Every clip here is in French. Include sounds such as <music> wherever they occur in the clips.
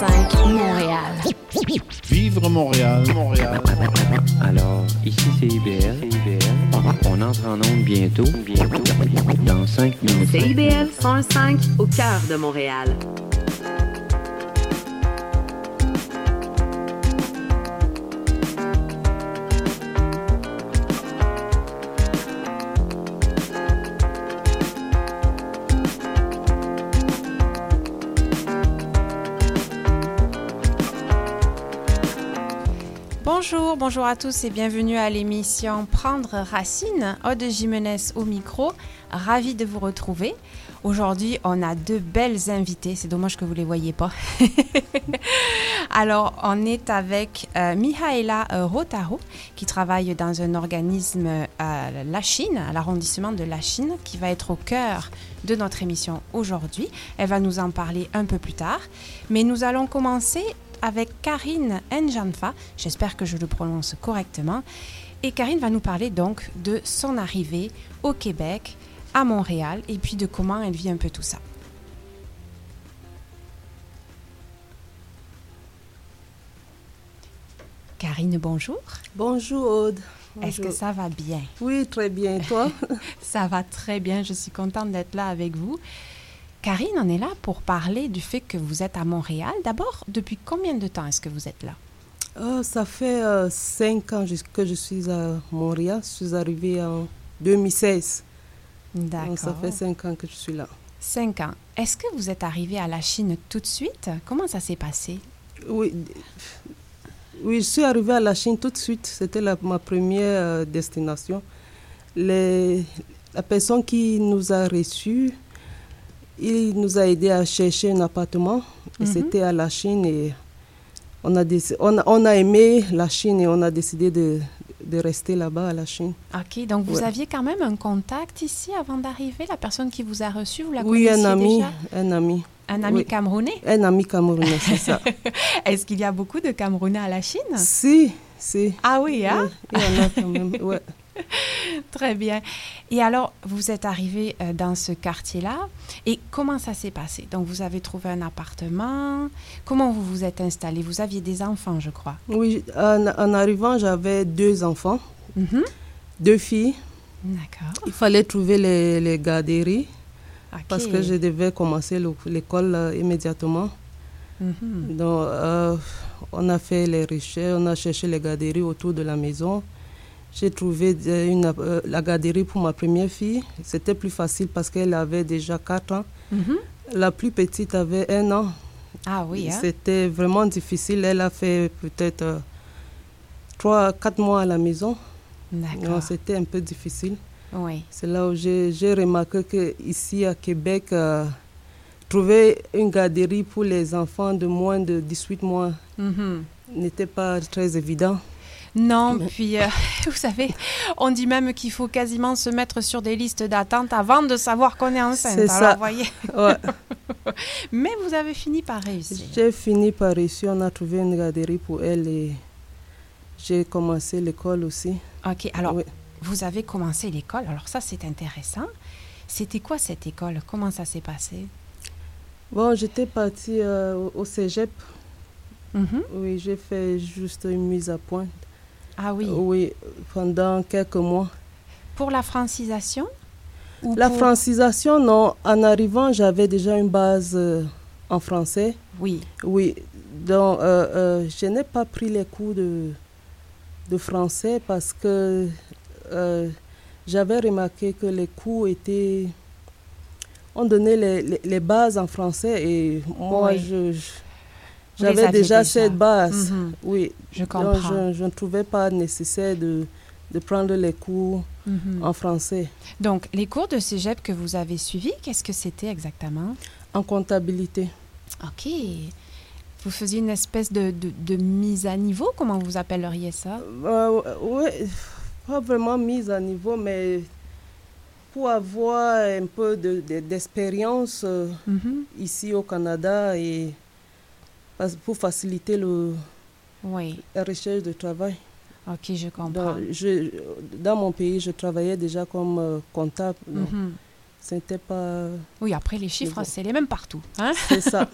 105 Montréal. Vivre Montréal, Montréal. Alors, ici c'est IBL. On entre en onde bientôt. Bientôt. Dans 5 minutes. CIBL 105 au cœur de Montréal. Bonjour, bonjour à tous et bienvenue à l'émission Prendre Racine. Aude Jimenez au micro, ravi de vous retrouver. Aujourd'hui, on a deux belles invitées. C'est dommage que vous ne les voyez pas. <laughs> Alors, on est avec euh, Mihaela euh, Rotaro, qui travaille dans un organisme à la Chine, à l'arrondissement de la Chine, qui va être au cœur de notre émission aujourd'hui. Elle va nous en parler un peu plus tard. Mais nous allons commencer avec Karine Njanfa. J'espère que je le prononce correctement. Et Karine va nous parler donc de son arrivée au Québec, à Montréal, et puis de comment elle vit un peu tout ça. Karine, bonjour. Bonjour Aude. Est-ce que ça va bien? Oui, très bien. Toi? <laughs> ça va très bien. Je suis contente d'être là avec vous. Karine, on est là pour parler du fait que vous êtes à Montréal. D'abord, depuis combien de temps est-ce que vous êtes là? Oh, ça fait euh, cinq ans que je suis à Montréal. Je suis arrivée en 2016. D'accord. Donc, ça fait cinq ans que je suis là. Cinq ans. Est-ce que vous êtes arrivée à la Chine tout de suite? Comment ça s'est passé? Oui. Oui, je suis arrivée à la Chine tout de suite. C'était ma première euh, destination. Les, la personne qui nous a reçus, il nous a aidé à chercher un appartement. Et Mhm. C'était à la Chine et on a, on, a, on a aimé la Chine et on a décidé de, de rester là-bas à la Chine. OK, donc vous Ouais. aviez quand même un contact ici avant d'arriver? La personne qui vous a reçu, vous la Oui, un ami, déjà? un ami, Un ami Oui. camerounais? un ami camerounais, c'est ça. <laughs> Est-ce qu'il y a beaucoup de Camerounais à la Chine? si, si. Ah oui, hein? Oui, il y en a quand même, ouais. <laughs> Très bien. Et alors, vous êtes arrivé euh, dans ce quartier-là. Et comment ça s'est passé? Donc, vous avez trouvé un appartement. Comment vous vous êtes installé? Vous aviez des enfants, je crois. Oui, en, en arrivant, j'avais deux enfants, Mhm. deux filles. D'accord. Il fallait trouver les, les garderies OK. parce que je devais commencer le- l'école euh, immédiatement. Mhm. Donc, euh, on a fait les recherches, on a cherché les garderies autour de la maison. J'ai trouvé euh, une, euh, la garderie pour ma première fille. C'était plus facile parce qu'elle avait déjà 4 ans. Mhm. La plus petite avait un an. Ah oui, hein? C'était vraiment difficile. Elle a fait peut-être 3 4 mois à la maison. D'accord. C'était un peu difficile. Oui. C'est là où j'ai remarqué qu'ici à Québec, euh, trouver une garderie pour les enfants de moins de 18 mois Mhm. n'était pas très évident. Non, puis euh, <laughs> vous savez, on dit même qu'il faut quasiment se mettre sur des listes d'attente avant de savoir qu'on est enceinte. C'est ça. voyez. Ouais. <laughs> Mais vous avez fini par réussir. j'ai fini par réussir. On a trouvé une garderie pour elle et j'ai commencé l'école aussi. OK, alors Oui. vous avez commencé l'école. Alors ça, c'est intéressant. C'était quoi cette école? Comment ça s'est passé? Bon, j'étais partie euh, au- au cégep. Mhm. Oui, j'ai fait juste une mise à point. Ah oui. Oui, pendant quelques mois. Pour la francisation? Ou La pour- francisation, non. En arrivant, j'avais déjà une base euh, en français. Oui. Oui, donc euh, euh, je n'ai pas pris les cours de, de français parce que euh, j'avais remarqué que les cours étaient... On donnait les, les, les bases en français et moi, Oui. je, j'avais déjà, déjà. cette base. Mhm. Oui, Je comprends. je, je ne trouvais pas nécessaire de, de prendre les cours Mhm. en français. Donc, les cours de cégep que vous avez suivis, qu'est-ce que c'était exactement? En comptabilité. OK. Vous faisiez une espèce de, de, de mise à niveau, comment vous appelleriez ça? Euh, oui, pas vraiment mise à niveau, mais pour avoir un peu de- de- d'expérience euh, Mhm. ici au Canada et pour faciliter le, Oui, la recherche de travail. OK, je comprends. Dans, je, dans mon pays, je travaillais déjà comme euh, comptable. donc Mhm. c'était pas. Oui, après les chiffres, bon. c'est les mêmes partout. Hein? C'est ça.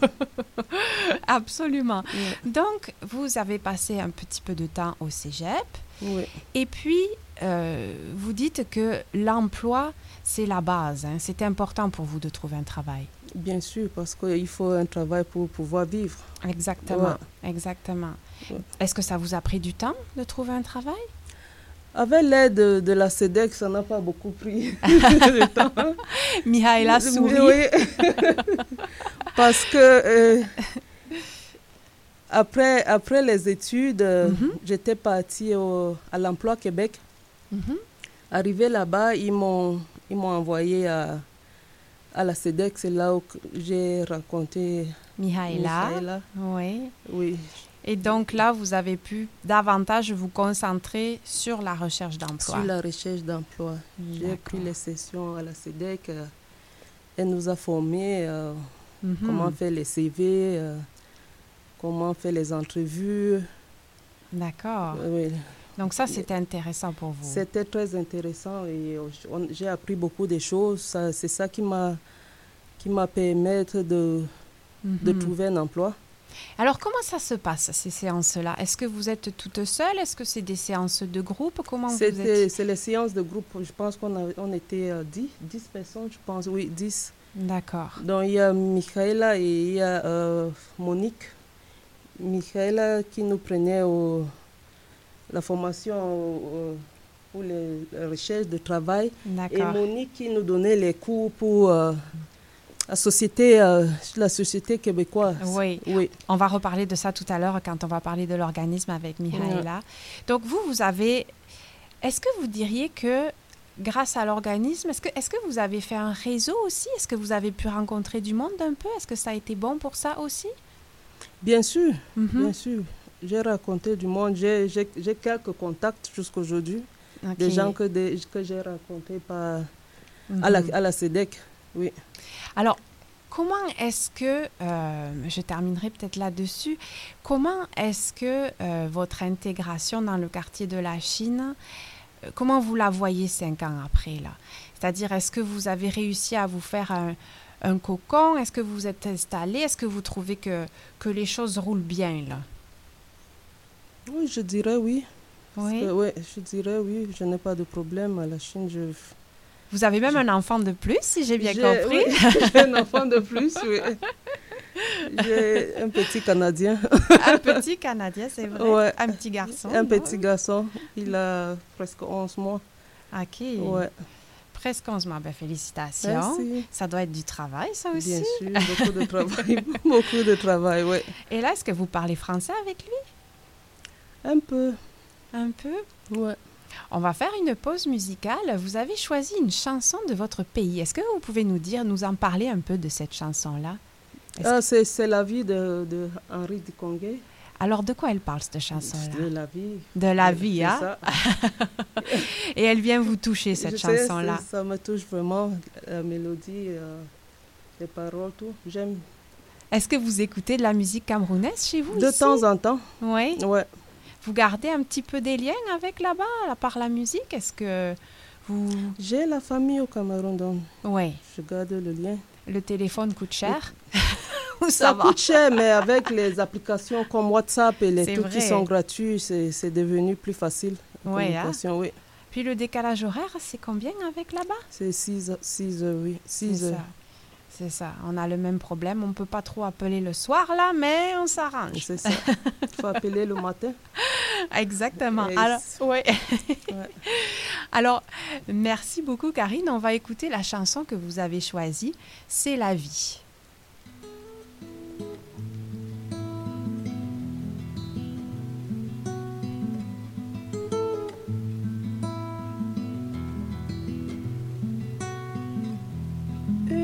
<laughs> Absolument. Donc, vous avez passé un petit peu de temps au cégep. Oui. Et puis, euh, vous dites que l'emploi, c'est la base. hein. C'est important pour vous de trouver un travail. Bien sûr, parce qu'il faut un travail pour pouvoir vivre. Exactement. Exactement. Ouais. Est-ce que ça vous a pris du temps de trouver un travail? Avec l'aide de, de la SEDEC, ça n'a pas beaucoup pris <laughs> de <laughs> temps. Mihaela sourit. Oui. <laughs> Parce que euh, après, après les études, euh, Mhm. j'étais partie au- à l'emploi Québec. Mhm. Arrivé là-bas, ils m'ont ils m'ont envoyé à, à la SEDEC. C'est là où j'ai rencontré Mihaela. Michaela. Oui. Oui, Et donc là, vous avez pu davantage vous concentrer sur la recherche d'emploi. sur la recherche d'emploi. J'ai pris les sessions à la SEDEC. euh, Elle nous a formés euh, Mhm. comment faire les CV, euh, comment faire les entrevues. D'accord. Oui, Donc ça, c'était intéressant pour vous. C'était très intéressant et j'ai appris beaucoup de choses. C'est ça qui m'a qui m'a permis de, de Mhm. trouver un emploi. Alors, comment ça se passe, ces séances-là? Est-ce que vous êtes toute seule Est-ce que c'est des séances de groupe? Comment vous êtes c'est les séances de groupe. Je pense qu'on on était euh, 10, 10 personnes, je pense. Oui, 10. D'accord. Donc il y a Michaela et il y a euh, Monique. Michaela qui nous prenait au, la formation au- pour les, recherches de travail. Et. Monique qui nous donnait les cours pour euh, la, société, euh, la société québécoise. Oui. Oui, On va reparler de ça tout à l'heure quand on va parler de l'organisme avec Mihaela. Donc, vous, vous avez. Est-ce que vous diriez que grâce à l'organisme, est-ce que, est que vous avez fait un réseau aussi? Est-ce que vous avez pu rencontrer du monde un peu? Est-ce que ça a été bon pour ça aussi? Bien sûr, Mhm. bien sûr. J'ai raconté du monde, j'ai quelques contacts jusqu'aujourd'hui, Ok. des gens que, des- que j'ai rencontrés par, à, la, Mhm. à la SEDEC. Oui. Alors, comment est-ce que, euh, je terminerai peut-être là-dessus, comment est-ce que euh, votre intégration dans le quartier de la Chine, euh, comment vous la voyez cinq ans après là? C'est-à-dire, est-ce que vous avez réussi à vous faire un, un cocon? Est-ce que vous vous êtes installé? Est-ce que vous trouvez que, que les choses roulent bien là? Oui, je dirais oui. Oui. Ouais, je dirais oui. Je n'ai pas de problème à la Chine. Je... Vous avez même un enfant de plus, si j'ai bien compris. oui, <laughs> J'ai un enfant de plus, oui. J'ai un petit Canadien, un petit Canadien, c'est vrai. Ouais. Un petit garçon. un non? petit garçon. Il a presque 11 mois. Ok. Ouais. Presque 11 mois. Ben, félicitations. Merci. Ça doit être du travail, ça aussi. Bien sûr, beaucoup de travail. <laughs> beaucoup de travail, oui. Et là, est-ce que vous parlez français avec lui? Un peu, Un peu? Ouais. On va faire une pause musicale. Vous avez choisi une chanson de votre pays. Est-ce que vous pouvez nous dire, nous en parler un peu de cette chanson-là? Ah, c'est c'est la vie de, de Henri. Alors, de quoi elle parle, cette chanson-là? De la vie. De la vie, hein? ça. <laughs> Et elle vient vous toucher, cette chanson-là. Ça me touche vraiment, la mélodie, euh, les paroles, tout. J'aime. Est-ce que vous écoutez de la musique camerounaise chez vous De ici? temps en temps, Oui? ouais. Vous gardez un petit peu des liens avec là-bas, à part la musique? Est-ce que vous... J'ai la famille au Cameroun, donc Oui. je garde le lien. Le téléphone coûte cher? <laughs> Ou Ça, ça va? coûte cher, mais avec les applications comme WhatsApp et les trucs qui sont gratuits, c'est devenu plus facile. Ouais, hein. oui. Puis le décalage horaire, c'est combien avec là-bas? C'est 6 6 heures, oui. C'est 6 heures. C'est ça. On a le même problème. On ne peut pas trop appeler le soir là, mais on s'arrange. C'est ça. Il faut appeler le matin. <laughs> Exactement. Et Alors, ouais. Ouais. <laughs> Alors, merci beaucoup, Karine. On va écouter la chanson que vous avez choisie. C'est la vie.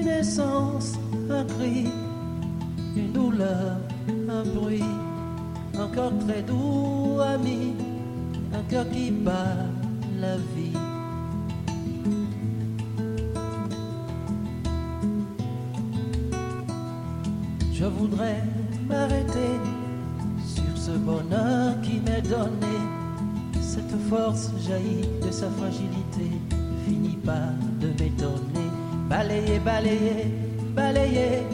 Une essence, un cri, une douleur, un bruit, un cœur très doux, ami, un cœur qui bat la vie. Je voudrais m'arrêter sur ce bonheur qui m'est donné. Cette force jaillit de sa fragilité, finit par de m'étonner. Balayer, balayer, balayer.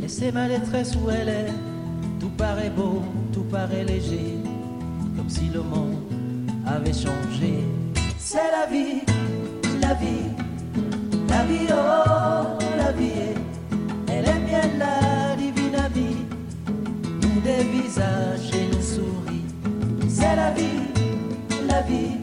Laissez ma détresse où elle est. Tout paraît beau, tout paraît léger. Comme si le monde avait changé. C'est la vie, la vie, la vie, oh, la vie. Elle est bien la divine vie. Nous des visages et nous souris. C'est la vie, la vie,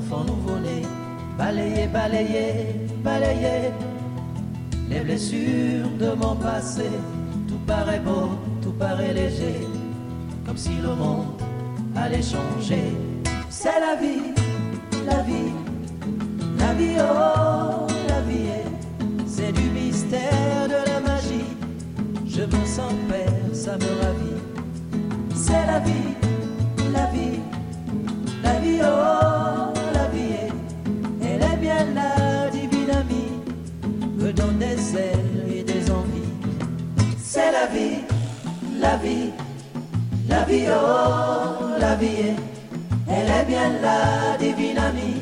avant cet enfant nouveau-né. Balayer, balayer, balayer les blessures de mon passé. Tout paraît beau, tout paraît léger, comme si le monde allait changer. C'est la vie, la vie, la vie, oh, la vie est. C'est du mystère, de la magie. Je me sens père, ça me ravit. C'est la vie, la vie, la vie, oh, me donne des des envies. C'est la vie, la vie, la vie, oh, la vie. Elle est bien la divine amie,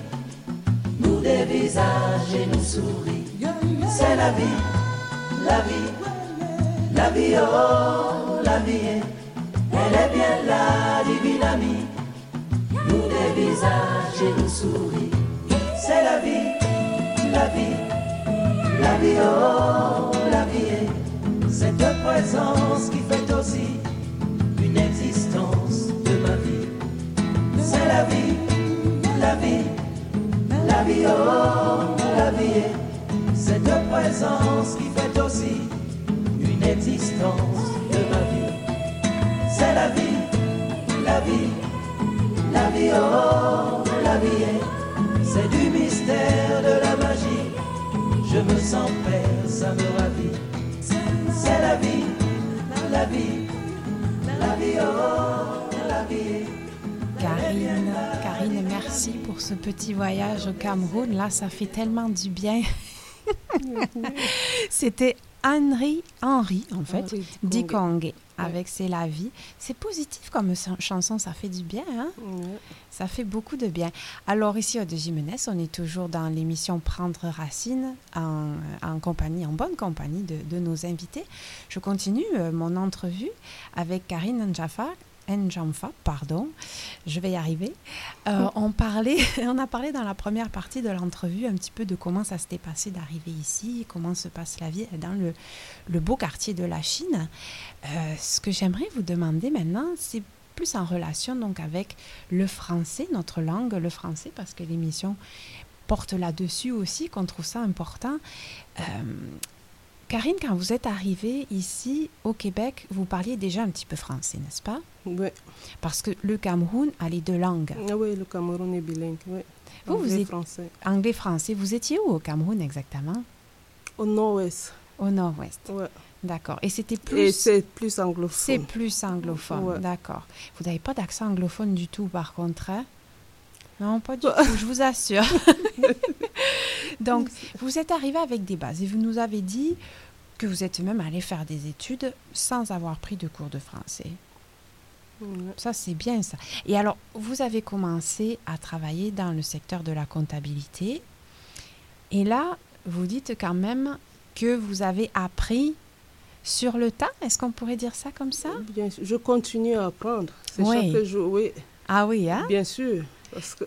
nous des visages et nous souris. C'est la vie, la vie, la vie, oh, la vie. Elle est bien la divine amie, nous des visages et nous souris. C'est la vie, la vie, la vie, oh, la vie est. Cette présence qui fait aussi une existence de ma vie. C'est la vie, la vie, la vie, oh, la vie est. Cette présence qui fait aussi une existence de ma vie. C'est la vie, la vie, la vie, oh, la vie est. C'est du mystère de la magie. Je me sens père, ça me ravit. C'est la vie, la vie, la vie, oh, la vie. Karine, Karine, merci pour ce petit voyage au Cameroun. Là, ça fait tellement du bien. <laughs> C'était Henri, Henri, en fait, Henri Dikongé, avec C'est la vie. C'est positif comme chan- chanson, ça fait du bien, hein? Ouais. Ça fait beaucoup de bien. Alors ici, au de Jimenez, on est toujours dans l'émission Prendre Racine en, en compagnie, en bonne compagnie de, de nos invités. Je continue euh, mon entrevue avec Karine Njafa. Njamfa, pardon, je vais y arriver. Euh, on, parlait, <laughs> on a parlé dans la première partie de l'entrevue un petit peu de comment ça s'était passé d'arriver ici, comment se passe la vie dans le, le beau quartier de la Chine. Euh, ce que j'aimerais vous demander maintenant, c'est plus en relation donc avec le français, notre langue, le français, parce que l'émission porte là-dessus aussi, qu'on trouve ça important. Euh, Karine, quand vous êtes arrivée ici au Québec, vous parliez déjà un petit peu français, n'est-ce pas? Ouais. Parce que le Cameroun a les deux langues, Ah oui, le Cameroun est bilingue. Ouais. Vous, vous Anglais, êtes- français. anglais-français. Vous étiez où au Cameroun exactement? Au nord-ouest. Au nord-ouest. Ouais. D'accord. Et c'était Et plus... c'est plus C'est anglophone. plus anglophone, Ouais. d'accord. Vous n'avez pas d'accent anglophone du tout, par contre, hein? Non, pas du tout, je vous assure. <laughs> Donc, vous êtes arrivé avec des bases et vous nous avez dit que vous êtes même allé faire des études sans avoir pris de cours de français. Ça, c'est bien ça. Et alors, vous avez commencé à travailler dans le secteur de la comptabilité. Et là, vous dites quand même que vous avez appris sur le tas. Est-ce qu'on pourrait dire ça comme ça? Bien sûr. Je continue à apprendre. C'est Oui. chaque jour, oui. Ah oui, hein? Bien sûr. Parce que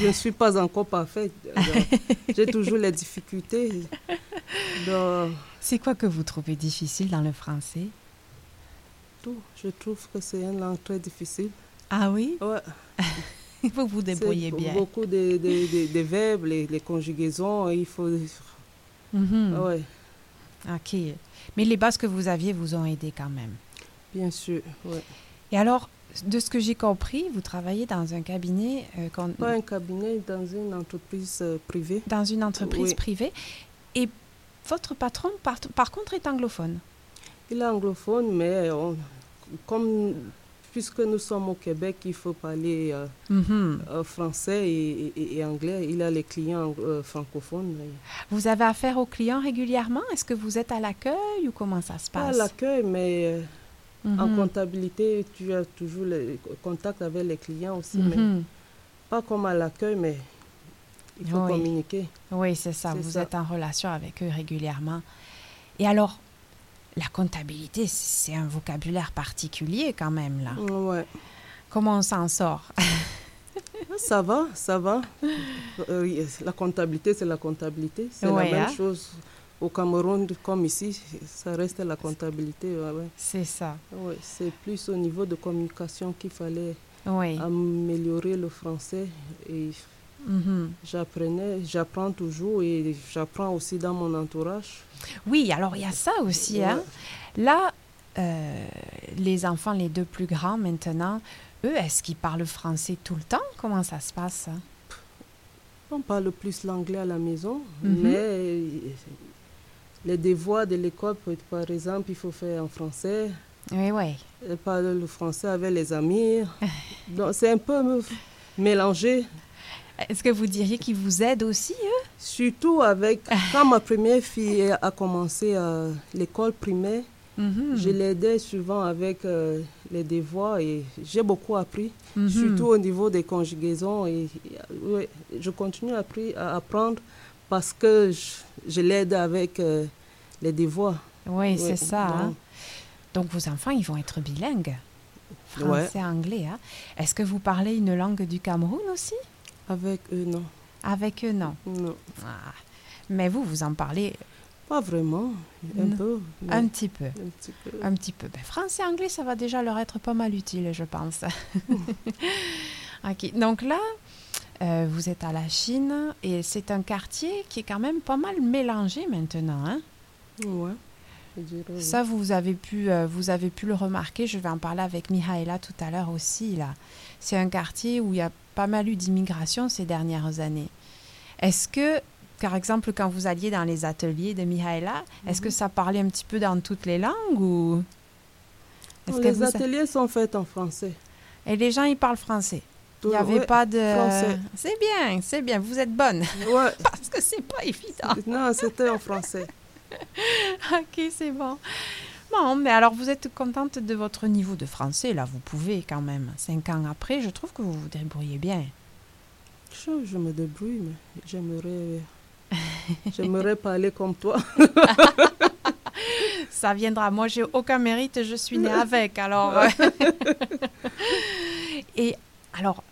je ne suis pas encore parfaite. <laughs> J'ai toujours les difficultés. C'est quoi que vous trouvez difficile dans le français? tout. Je trouve que c'est une langue très difficile. Ah oui? Ouais. <laughs> Vous vous débrouillez C'est bien. Beaucoup de, de- de- de verbes, les, les conjugaisons, il faut. Ouais, OK. Mais les bases que vous aviez vous ont aidé quand même. bien sûr. Ouais. Et alors, de ce que j'ai compris, vous travaillez dans un cabinet, euh, Pas un cabinet dans une entreprise euh, privée. dans une entreprise Oui. privée. Et votre patron, par, par contre, est anglophone. Il est anglophone, mais on- comme puisque nous sommes au Québec, il faut parler euh, Mhm. euh, français et, et- et anglais. Il a les clients francophones. Vous avez affaire aux clients régulièrement? Est-ce que vous êtes à l'accueil ou comment ça se Pas à passe? l'accueil, mais en Mhm. comptabilité, tu as toujours le contact avec les clients aussi. Mais Mhm. pas comme à l'accueil, mais il faut Oui. communiquer. Oui, c'est ça. Vous ça. êtes en relation avec eux régulièrement. Et alors, la comptabilité, c'est un vocabulaire particulier quand même, là. Ouais. Comment on s'en sort? Ça va, ça va. Euh, la comptabilité, c'est la comptabilité. C'est Ouais, la même hein. chose au Cameroun comme ici. Ça reste la comptabilité. Ouais. C'est ça. Ouais, c'est plus au niveau de communication qu'il fallait Oui. améliorer le français. Et Mhm. j'apprenais, j'apprends toujours et j'apprends aussi dans mon entourage. Oui, alors il y a ça aussi. Hein? Là, euh, les enfants, les deux plus grands maintenant, eux, est-ce qu'ils parlent français tout le temps? Comment ça se passe? On parle plus l'anglais à la maison, Mhm. mais les devoirs de l'école, par exemple, il faut faire en français. Oui, oui. Elle parle le français avec les amis. <laughs> Donc, c'est un peu mélangé. Est-ce que vous diriez qu'ils vous aident aussi, eux? Surtout avec, <laughs> quand ma première fille a commencé euh, l'école primaire, Mhm. je l'aidais souvent avec euh, les devoirs et j'ai beaucoup appris, Mhm. surtout au niveau des conjugaisons. Et, et, je continue à apprendre parce que je, je l'aide avec euh, les devoirs. Oui, c'est Ouais, ça. hein. donc, vos enfants, ils vont être bilingues. Ouais. Français, anglais. Hein? Est-ce que vous parlez une langue du Cameroun aussi? Avec eux, non. Avec eux, non. non. Ah. Mais vous, vous en parlez? Pas vraiment, un Non. peu. mais un petit peu. un petit peu. Un petit peu. Ben, français, anglais, ça va déjà leur être pas mal utile, je pense. <laughs> ok. Donc là, euh, vous êtes à la Chine et c'est un quartier qui est quand même pas mal mélangé maintenant. Hein? Ouais. Ça, vous avez, pu, euh, vous avez pu le remarquer. Je vais en parler avec Mihaela tout à l'heure aussi. Là. C'est un quartier où il y a pas mal eu d'immigration ces dernières années. Est-ce que, par exemple, quand vous alliez dans les ateliers de Mihaela, est-ce que ça parlait un petit peu dans toutes les langues ou... Que les vous ateliers sont faits en français. Et les gens, ils parlent français. Il n'y avait ouais, pas de... français. C'est bien, c'est bien. Vous êtes bonne. Ouais. <laughs> Parce que c'est pas évident. non, c'était en français. <laughs> ok, c'est bon. Bon, mais alors vous êtes contente de votre niveau de français, là, vous pouvez quand même. Cinq ans après, je trouve que vous vous débrouillez bien. Je, je me débrouille, mais j'aimerais, <laughs> j'aimerais parler comme toi. Ça viendra. Moi, j'ai aucun mérite, je suis née avec, alors... Et alors,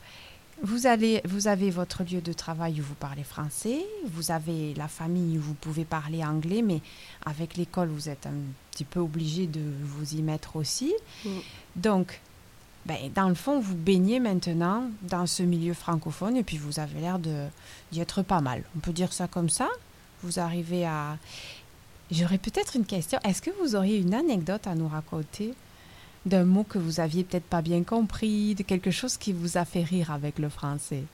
vous, allez, vous avez votre lieu de travail où vous parlez français, vous avez la famille où vous pouvez parler anglais, mais avec l'école, vous êtes un petit peu obligé de vous y mettre aussi. Mm. Donc, ben, dans le fond, vous baignez maintenant dans ce milieu francophone et puis vous avez l'air d'y être pas mal. On peut dire ça comme ça. Vous arrivez à... J'aurais peut-être une question. Est-ce que vous auriez une anecdote à nous raconter? D'un mot que vous aviez peut-être pas bien compris, de quelque chose qui vous a fait rire avec le français.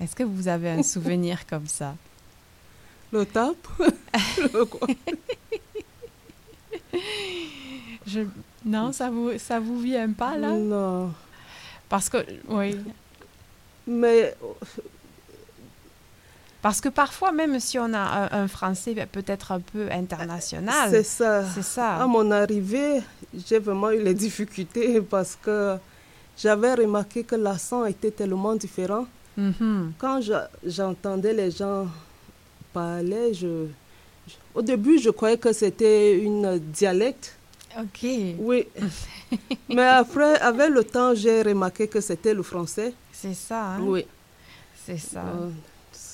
Est-ce que vous avez un <laughs> souvenir comme ça? Le tape <laughs> Je... Non, ça vous, ça vous vient pas là? Non. Parce que, oui. Mais Parce que parfois, même si on a un, un français peut-être un peu international, c'est ça. c'est ça. À mon arrivée, j'ai vraiment eu les difficultés parce que j'avais remarqué que l'accent était tellement différent. Mhm. Quand je- j'entendais les gens parler, je, je- au début, je croyais que c'était une dialecte. Ok. Oui. <laughs> Mais après, avec le temps, j'ai remarqué que c'était le français. C'est ça. hein? Oui. C'est ça. Euh,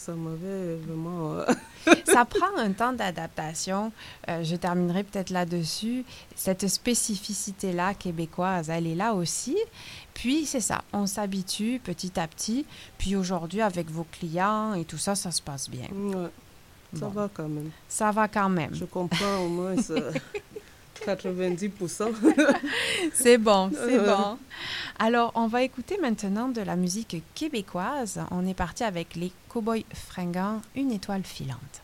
ça m'avait vraiment... euh, <laughs> Ça prend un temps d'adaptation. Euh, je terminerai peut-être là-dessus. Cette spécificité-là québécoise, elle est là aussi. Puis, c'est ça, on s'habitue petit à petit. Puis aujourd'hui, avec vos clients et tout ça, ça se passe bien. ouais, ça Bon. va quand même. Ça va quand même. Je comprends au moins euh, <laughs> 90%. <laughs> C'est bon, c'est bon. Alors, on va écouter maintenant de la musique québécoise. On est parti avec les Cowboys fringants, une étoile filante.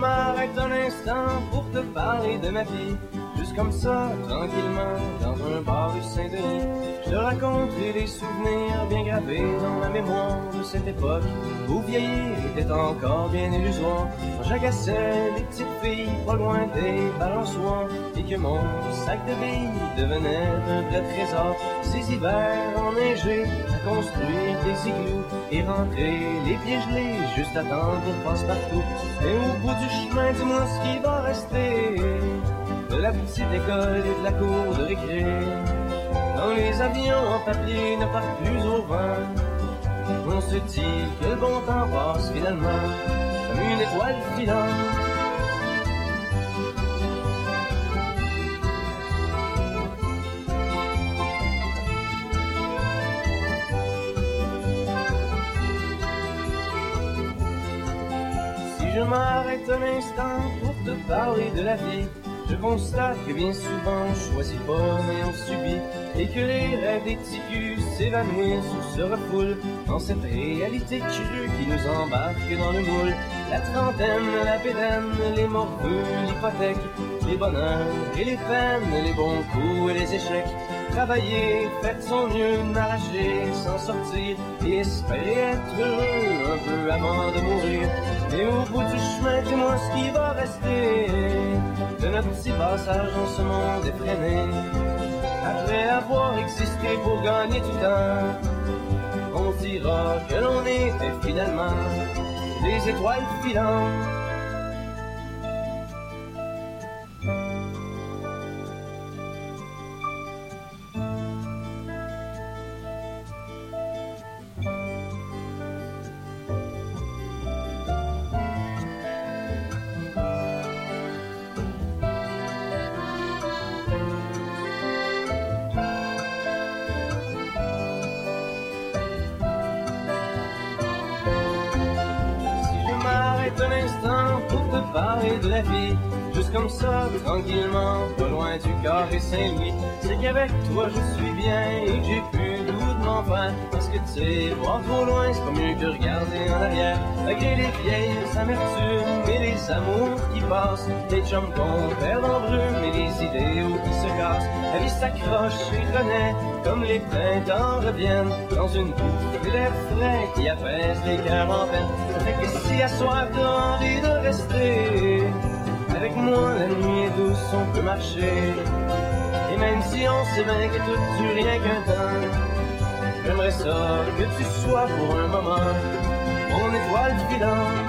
M'arrête un instant pour te parler de ma vie, juste comme ça, tranquillement, dans un bar rue Saint-Denis, je te raconterai des souvenirs bien gravés dans ma mémoire de cette époque où vieillir était encore bien illusoire. Quand j'agaçais les petites filles pas loin des balançoires et que mon sac de billes devenait un vrai trésor. Ces hivers enneigés à construire des igloos et rentrer les pieds gelés juste à temps qu'on passe partout. Et au bout du chemin, dis-moi ce qui va rester de la petite école et de la cour de récré. Quand les avions en papier ne partent plus au vent, on se dit que le bon temps passe finalement comme une étoile filante. M'arrête un instant pour te parler de la vie, je constate que bien souvent on choisit pas mais on subit et que les rêves des petits culs s'évanouissent ou se refoulent dans cette réalité crue qui nous embarque dans le moule. La trentaine, la pédane, les morveux, l'hypothèque, les bonheurs et les peines, les bons coups et les échecs. Travailler, faire son mieux, n'arracher, s'en sortir et espérer être heureux un peu avant de mourir. Et au bout du chemin, dis-moi ce qui va rester de notre petit passage dans ce monde effréné. Après avoir existé pour gagner du temps, on dira que l'on était finalement des étoiles filantes. Carré Saint-Louis, c'est qu'avec toi je suis bien et que j'ai plus le. Parce que tu sais, voir trop loin, c'est pas mieux que regarder en arrière. Malgré les vieilles amertumes et les amours qui passent, les chums qu'on perd en brume et les idéaux qui se cassent. La vie s'accroche et renaît comme les printemps reviennent dans une bouffée d'air frais qui apaise les cœurs en peine. Ça fait que si à envie de rester, avec moi la nuit est douce, on peut marcher. Même si on bien que tout dure rien qu'un temps, j'aimerais ça que tu sois pour un moment mon étoile filante.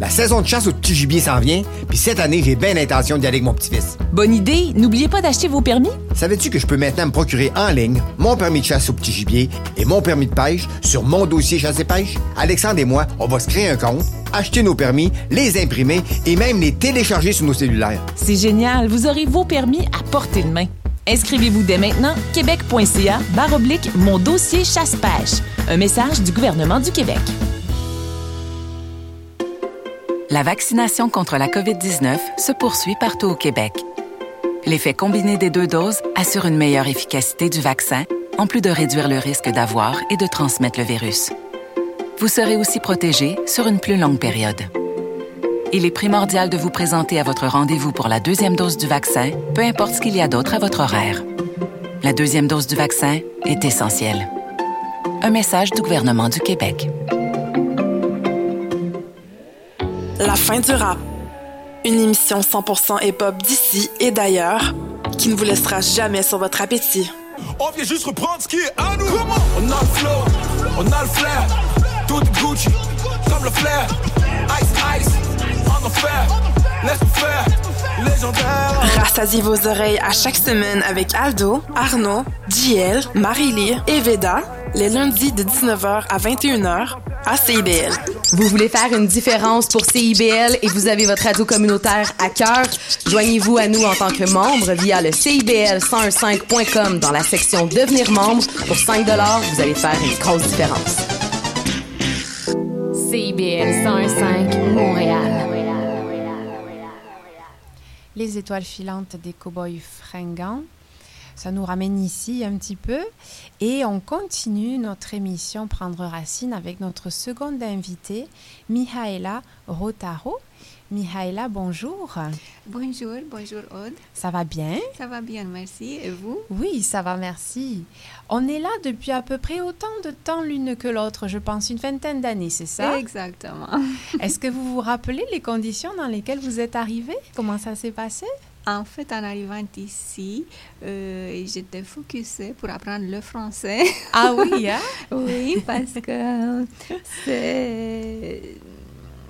La saison de chasse au petit gibier s'en vient, puis cette année, j'ai bien l'intention d'y aller avec mon petit-fils. Bonne idée! N'oubliez pas d'acheter vos permis. Savais-tu que je peux maintenant me procurer en ligne mon permis de chasse au petit gibier et mon permis de pêche sur mon dossier chasse et pêche? Alexandre et moi, on va se créer un compte, acheter nos permis, les imprimer et même les télécharger sur nos cellulaires. C'est génial! Vous aurez vos permis à portée de main. Inscrivez-vous dès maintenant, québec.ca, barre oblique, mon dossier chasse-pêche. Un message du gouvernement du Québec. La vaccination contre la COVID-19 se poursuit partout au Québec. L'effet combiné des deux doses assure une meilleure efficacité du vaccin, en plus de réduire le risque d'avoir et de transmettre le virus. Vous serez aussi protégé sur une plus longue période. Il est primordial de vous présenter à votre rendez-vous pour la deuxième dose du vaccin, peu importe ce qu'il y a d'autre à votre horaire. La deuxième dose du vaccin est essentielle. Un message du gouvernement du Québec. La fin du rap. Une émission 100% hip-hop d'ici et d'ailleurs qui ne vous laissera jamais sur votre appétit. On vient juste reprendre ce qui est à nous. On a le flow, on a le flair. Tout Gucci, comme le flair. Ice, ice, faire. Rassasiez vos oreilles à chaque semaine avec Aldo, Arnaud, JL, Marie-Lee et Veda, les lundis de 19h à 21h à CIBL. Vous voulez faire une différence pour CIBL et vous avez votre radio communautaire à cœur? Joignez-vous à nous en tant que membre via le CIBL1015.com dans la section Devenir membre. Pour 5 vous allez faire une grosse différence. CIBL 1015 Montréal. Les étoiles filantes des cow-boys fringants. Ça nous ramène ici un petit peu et on continue notre émission Prendre racine avec notre seconde invitée, Mihaela Rotaro. Mihaela, bonjour. Bonjour, bonjour Aude. Ça va bien? Ça va bien, merci. Et vous? Oui, ça va, merci. On est là depuis à peu près autant de temps l'une que l'autre, je pense une vingtaine d'années, c'est ça? Exactement. <laughs> Est-ce que vous vous rappelez les conditions dans lesquelles vous êtes arrivée? Comment ça s'est passé? En fait, en arrivant ici, euh, j'étais focusée pour apprendre le français. Ah oui, hein? <laughs> oui, parce que <laughs>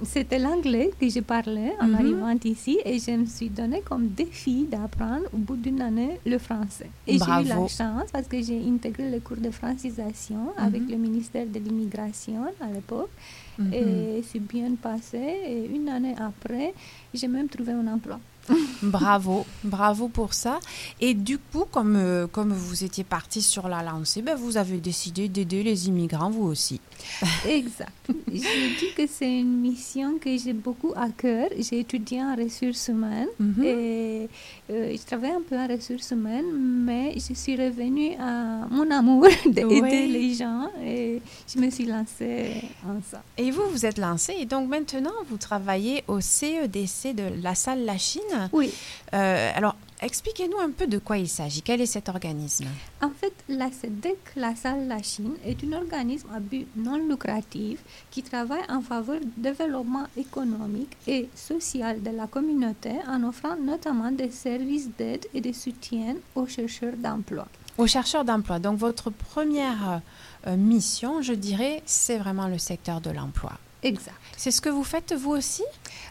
c'était l'anglais que je parlais en Mhm. arrivant ici et je me suis donné comme défi d'apprendre au bout d'une année le français. Et j'ai eu la chance parce que j'ai intégré le cours de francisation avec Mhm. le ministère de l'immigration à l'époque. Mhm. Et c'est bien passé. Et une année après, j'ai même trouvé un emploi. <laughs> Bravo, bravo pour ça. Et du coup, comme, euh, comme vous étiez parti sur la lancée, ben, vous avez décidé d'aider les immigrants, vous aussi. <laughs> Exact. Je dis que c'est une mission que j'ai beaucoup à cœur. J'ai étudié en ressources humaines Mhm. et euh, je travaille un peu en ressources humaines, mais je suis revenue à mon amour <laughs> d'aider les gens et je me suis lancée en ça. Et vous, vous êtes lancé et donc maintenant, vous travaillez au CEDC de la salle La Chine. Oui. Euh, alors, expliquez-nous un peu de quoi il s'agit. Quel est cet organisme? En fait, la SEDEC, la salle La Chine, est un organisme à but non lucratif qui travaille en faveur du développement économique et social de la communauté en offrant notamment des services d'aide et de soutien aux chercheurs d'emploi. Aux chercheurs d'emploi. Donc, votre première euh, mission, je dirais, c'est vraiment le secteur de l'emploi. Exact. C'est ce que vous faites vous aussi?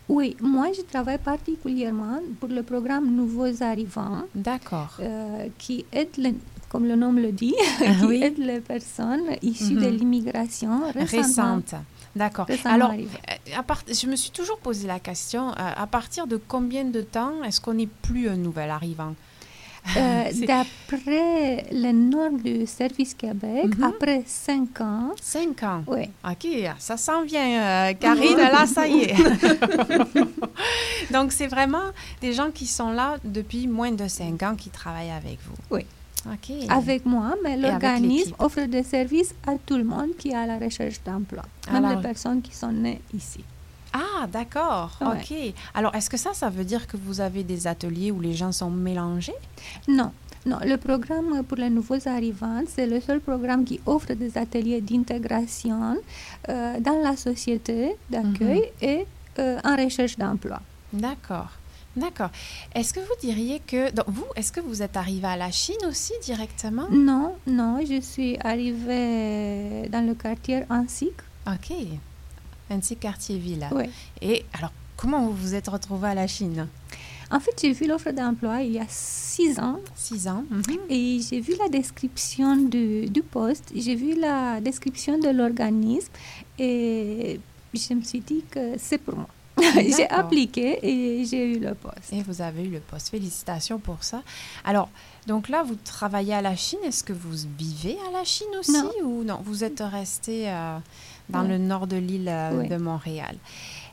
Oui, moi je travaille particulièrement pour le programme Nouveaux Arrivants. D'accord. euh, qui aide, les- comme le nom le dit, Ah <laughs> qui oui. aide les personnes issues de Mhm. l'immigration Récente. D'accord. Alors, euh, à part- je me suis toujours posé la question, euh, à partir de combien de temps est-ce qu'on n'est plus un nouvel arrivant? Euh, <laughs> D'après les normes du Service Québec, Mhm. après 5 ans. 5 ans? Oui. OK, ça s'en vient, euh, Karine, là, ça y est. <laughs> Donc, c'est vraiment des gens qui sont là depuis moins de 5 ans qui travaillent avec vous. Oui. OK. Avec moi, mais l'organisme offre des services à tout le monde qui est à la recherche d'emploi, même Alors- les personnes qui sont nées ici. Ah, d'accord. Ouais. OK. Alors, est-ce que ça, ça veut dire que vous avez des ateliers où les gens sont mélangés? Non, non, le programme pour les nouveaux arrivants, c'est le seul programme qui offre des ateliers d'intégration euh, dans la société d'accueil et euh, en recherche d'emploi. D'accord. D'accord. Est-ce que vous diriez que... Donc, vous, est-ce que vous êtes arrivé à la Chine aussi directement? Non, non, je suis arrivée dans le quartier Ansic. OK. Un petit quartier villa. Oui. Et alors, comment vous vous êtes retrouvé à la Chine? En fait, j'ai vu l'offre d'emploi il y a six ans. Six ans. Et j'ai vu la description du, du poste, j'ai vu la description de l'organisme et je me suis dit que c'est pour moi. <laughs> j'ai appliqué et j'ai eu le poste. Et vous avez eu le poste. Félicitations pour ça. Alors, donc là, vous travaillez à la Chine. Est-ce que vous vivez à la Chine aussi Non. ou non? Vous êtes resté euh, dans Ouais. le nord de l'île euh, Ouais. de Montréal.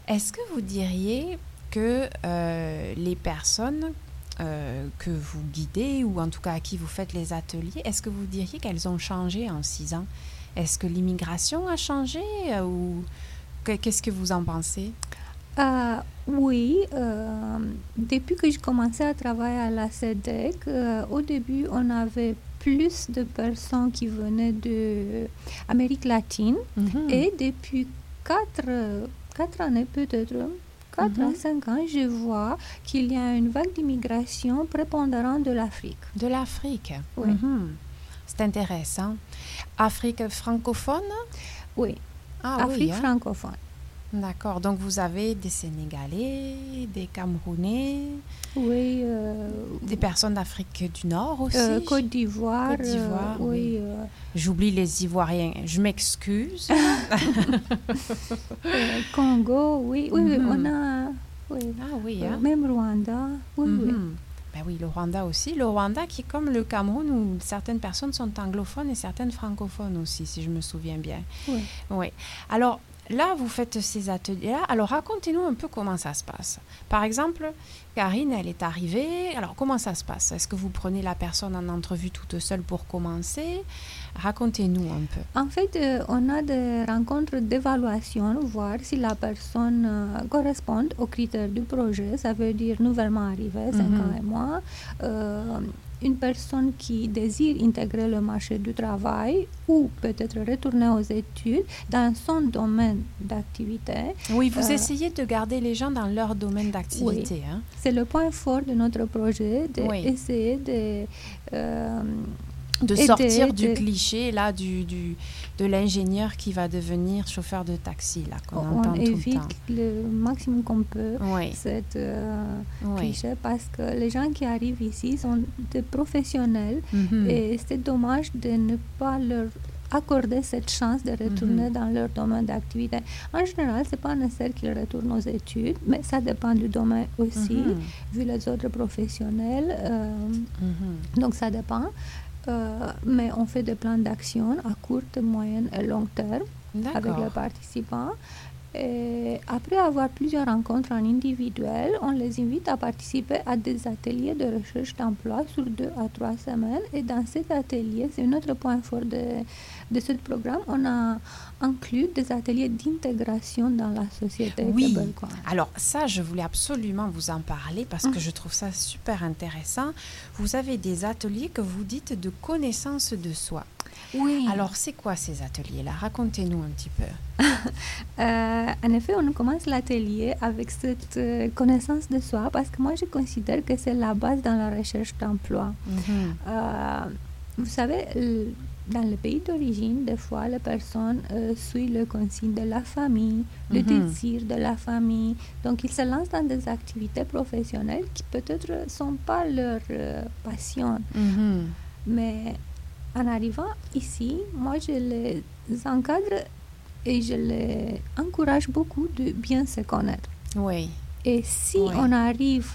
Est-ce que vous diriez que euh, les personnes euh, que vous guidez ou en tout cas à qui vous faites les ateliers, est-ce que vous diriez qu'elles ont changé en six ans? Est-ce que l'immigration a changé ou que- qu'est-ce que vous en pensez? Euh, oui, euh, depuis que j'ai commencé à travailler à la SEDEC, euh, au début, on avait plus de personnes qui venaient de Amérique latine. Mhm. Et depuis quatre, euh, quatre années, peut-être, quatre Mhm. à cinq ans, je vois qu'il y a une vague d'immigration prépondérante de l'Afrique. De l'Afrique. Oui. Mhm. C'est intéressant. Afrique francophone? Oui. Ah Afrique oui. hein. francophone. D'accord. Donc vous avez des Sénégalais, des Camerounais, Oui. euh, des personnes d'Afrique du Nord aussi. euh, Côte d'Ivoire. Côte d'Ivoire, euh, oui. oui. J'oublie les Ivoiriens. Je m'excuse. <laughs> Congo, oui. Oui, Mhm. on a. Oui. Ah oui, hein. Même Rwanda. Oui, oui. Mhm. Ben oui, le Rwanda aussi. Le Rwanda qui est comme le Cameroun où certaines personnes sont anglophones et certaines francophones aussi, si je me souviens bien. Oui. Oui. Alors là, vous faites ces ateliers-là. Alors racontez-nous un peu comment ça se passe. Par exemple, Karine, elle est arrivée. Alors comment ça se passe? Est-ce que vous prenez la personne en entrevue toute seule pour commencer? Racontez-nous un peu. En fait, euh, on a des rencontres d'évaluation, voir si la personne euh, correspond aux critères du projet. Ça veut dire nouvellement arrivé, 5 Mhm. ans et moins. Euh, une personne qui désire intégrer le marché du travail ou peut-être retourner aux études dans son domaine d'activité. Oui, vous Euh, essayez de garder les gens dans leur domaine d'activité. hein. C'est le point fort de notre projet, Oui. d'essayer de... euh, de aider, sortir du cliché là du, du de l'ingénieur qui va devenir chauffeur de taxi là qu'on on entend tout le évite temps. le maximum qu'on peut Oui. cette euh, Oui. cliché parce que les gens qui arrivent ici sont des professionnels Mhm. et c'est dommage de ne pas leur accorder cette chance de retourner Mhm. dans leur domaine d'activité. En général, c'est pas nécessaire qu'ils retournent aux études, mais ça dépend du domaine aussi, Mhm. vu les autres professionnels. euh, donc ça dépend. Euh, mais on fait des plans d'action à court, moyen et long terme avec les participants. Et après avoir plusieurs rencontres en individuel, on les invite à participer à des ateliers de recherche d'emploi sur deux à trois semaines. Et dans cet atelier, c'est un autre point fort de, de ce programme, on a inclus des ateliers d'intégration dans la société Oui. Alors ça, je voulais absolument vous en parler parce que Mhm. je trouve ça super intéressant. Vous avez des ateliers que vous dites de connaissance de soi. Oui. Alors c'est quoi ces ateliers-là? Racontez-nous un petit peu. <laughs> Euh, en effet, on commence l'atelier avec cette euh, connaissance de soi parce que moi, je considère que c'est la base dans la recherche d'emploi. Mhm. Euh, vous savez, dans le pays d'origine, des fois, les personnes euh, suivent le consigne de la famille, le Mhm. désir de la famille. Donc, ils se lancent dans des activités professionnelles qui peut-être ne sont pas leur euh, passion. Mhm. Mais en arrivant ici, moi, je les encadre et je les encourage beaucoup de bien se connaître. Oui. Et si Oui. on arrive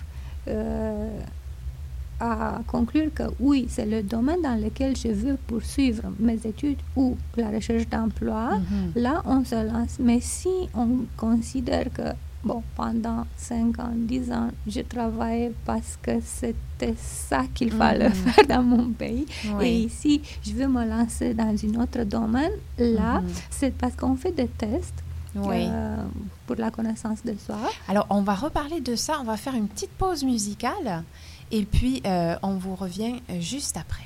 euh, à conclure que oui, c'est le domaine dans lequel je veux poursuivre mes études ou la recherche d'emploi, Mhm. là, on se lance. Mais si on considère que, bon, pendant 5 ans, 10 ans, je travaillais parce que c'était ça qu'il fallait Mhm. <laughs> faire dans mon pays, Oui. et ici, je veux me lancer dans un autre domaine, là, Mhm. c'est parce qu'on fait des tests. Oui. euh, pour la connaissance de soi. Alors, on va reparler de ça. On va faire une petite pause musicale et puis euh, on vous revient euh, juste après.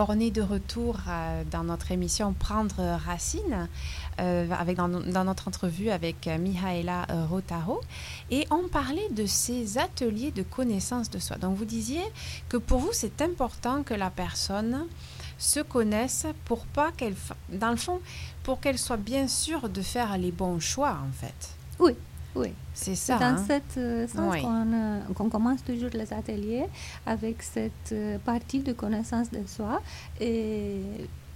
Alors, on est de retour euh, dans notre émission Prendre Racine, euh, avec dans, notre entrevue avec euh, Mihaela Rotaro. Et on parlait de ces ateliers de connaissance de soi. Donc, vous disiez que pour vous, c'est important que la personne se connaisse pour pas qu'elle, dans le fond, pour qu'elle soit bien sûre de faire les bons choix, en fait. Oui, oui. C'est ça. dans hein? ce euh, sens Oui. qu'on euh, qu'on commence toujours les ateliers avec cette euh, partie de connaissance de soi et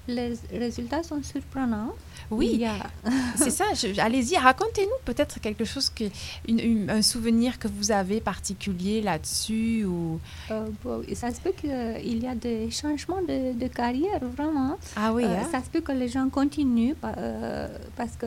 les résultats sont surprenants. Oui, a- <laughs> c'est ça. Allez-y, racontez-nous peut-être quelque chose, que, une- une- un souvenir que vous avez particulier là-dessus ou... Euh, bon, ça se peut qu'il y a des changements de, de carrière, vraiment. Ah oui, Euh, hein? Ça se peut que les gens continuent pa- euh, parce que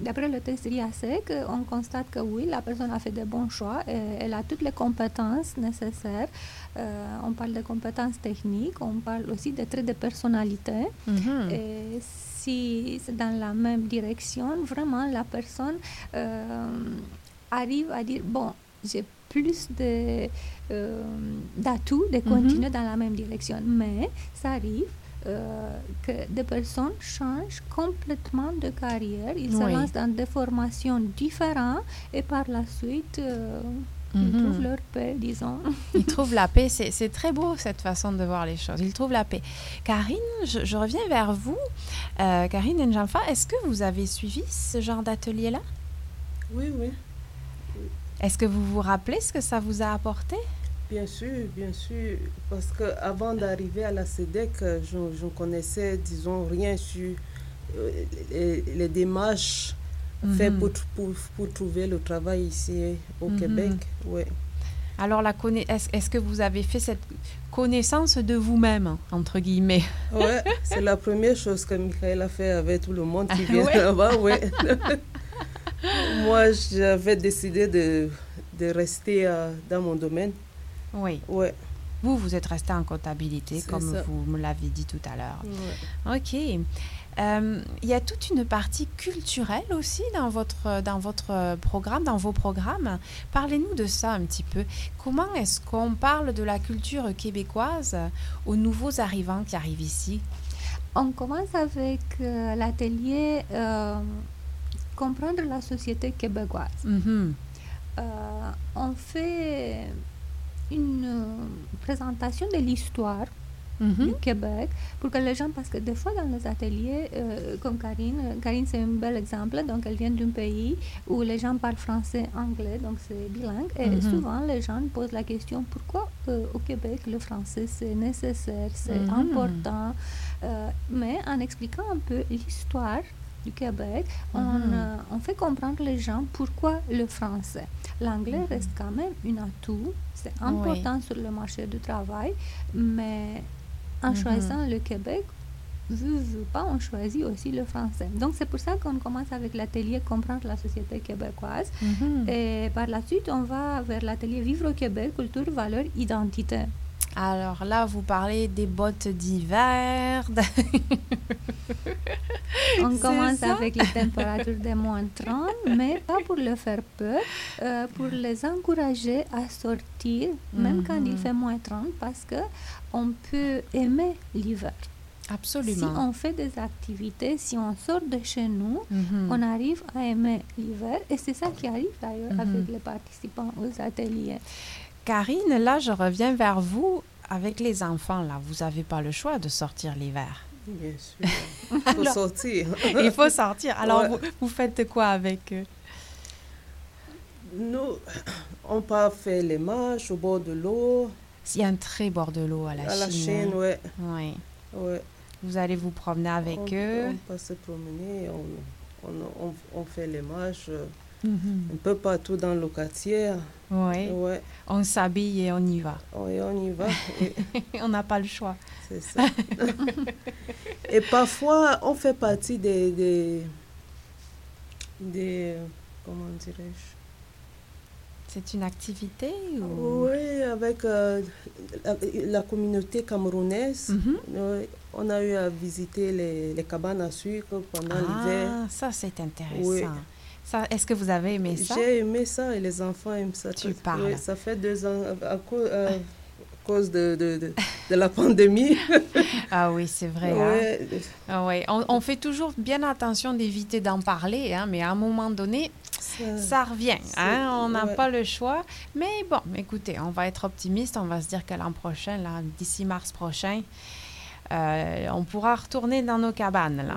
d'après le test RIASEC, on constate que oui, la personne a fait de bons choix, et elle a toutes les compétences nécessaires. Euh, on parle de compétences techniques, on parle aussi des traits de personnalité. Mhm. Et si c'est dans la même direction, vraiment la personne euh, arrive à dire, bon, j'ai plus de, euh, d'atouts de continuer dans la même direction. Mais ça arrive euh, que des personnes changent complètement de carrière, ils se Oui. lancent dans des formations différentes et par la suite, euh, ils Mhm. trouvent leur paix, disons. <laughs> Ils trouvent la paix. C'est c'est très beau cette façon de voir les choses. Ils trouvent la paix. Karine, je, je reviens vers vous. Euh, Karine Njalfa, est-ce que vous avez suivi ce genre d'atelier-là? Oui, oui, Est-ce que vous vous rappelez ce que ça vous a apporté? Bien sûr, bien sûr. Parce qu'avant d'arriver à la SEDEC, euh, je, ne connaissais, disons, rien sur euh, les, les démarches faites Mhm. pour, pour, pour trouver le travail ici au Mhm. Québec. Ouais. Alors, la conna- est-ce que vous avez fait cette connaissance de vous-même, entre guillemets? Ouais, <laughs> c'est la première chose que Michael a fait avec tout le monde qui <laughs> vient ouais? là-bas. <laughs> Moi, j'avais décidé de, de rester euh, dans mon domaine. Oui. Ouais. Vous, vous êtes resté en comptabilité, comme ça. vous me l'avez dit tout à l'heure. Ouais. Ok. Euh, Il y a toute une partie culturelle aussi dans votre, dans votre programme, dans vos programmes. Parlez-nous de ça un petit peu. Comment est-ce qu'on parle de la culture québécoise aux nouveaux arrivants qui arrivent ici? On commence avec euh, l'atelier euh, Comprendre la société québécoise. Mhm. Euh, on fait une euh, présentation de l'histoire Mhm. du Québec pour que les gens, parce que des fois dans les ateliers, euh, comme Karine, euh, Karine c'est un bel exemple, donc elle vient d'un pays où les gens parlent français, anglais, donc c'est bilingue, et Mhm. souvent les gens posent la question pourquoi euh, au Québec le français c'est nécessaire, c'est Mhm. important, Euh, mais en expliquant un peu l'histoire du Québec, on, on fait comprendre les gens pourquoi le français. L'anglais reste quand même un atout, c'est Oui. important sur le marché du travail, mais en Mhm. choisissant le Québec, veut, veut pas, on choisit aussi le français. Donc c'est pour ça qu'on commence avec l'atelier Comprendre la société québécoise. Mhm. Et par la suite, on va vers l'atelier Vivre au Québec, culture, valeurs, identité. Alors là, vous parlez des bottes d'hiver. <laughs> On commence avec les températures de moins 30, mais pas pour leur faire peur, euh, pour les encourager à sortir, même quand il Mhm. fait moins 30, parce que on peut aimer l'hiver. Si Absolument. on fait des activités, si on sort de chez nous, Mhm. on arrive à aimer l'hiver. Et c'est ça qui arrive d'ailleurs Mhm. avec les participants aux ateliers. Karine, là, je reviens vers vous. Avec les enfants, là, vous n'avez pas le choix de sortir l'hiver. Bien sûr. Il faut Alors- sortir. <laughs> Il faut sortir. Alors, Ouais. vous, vous faites quoi avec eux Nous, on part faire les marches au bord de l'eau. Il y a un très bord de l'eau à la À la Chine. Chine, ouais. Oui. Ouais. Vous allez vous promener avec on, eux? On peut se promener, on, on, on, on fait les marches euh, Mhm. un peu partout dans le quartier. Oui. Ouais. On s'habille et on y va. Oui, on y va. Et <laughs> on n'a pas le choix. C'est ça. <laughs> Et parfois, on fait partie des... des, des comment dirais-je? C'est une activité ou... Oui, avec euh, la, la communauté camerounaise. Mhm. Ouais, on a eu à visiter les, les cabanes à sucre pendant l'hiver. Ah, ça c'est intéressant. Oui. Ça, Est-ce que vous avez aimé ça? J'ai aimé ça et les enfants aiment ça. Tu Ça- parles. ça fait deux ans. À, cause, cause de, de, de, de la pandémie. <laughs> Ah oui, c'est vrai. Ouais. hein. Ah ouais. On, on fait toujours bien attention d'éviter d'en parler, hein, mais à un moment donné, Ça- ça revient. hein, on n'a ouais. pas le choix. Mais bon, écoutez, on va être optimiste. On va se dire que l'an prochain, là, d'ici mars prochain, euh, on pourra retourner dans nos cabanes. Là.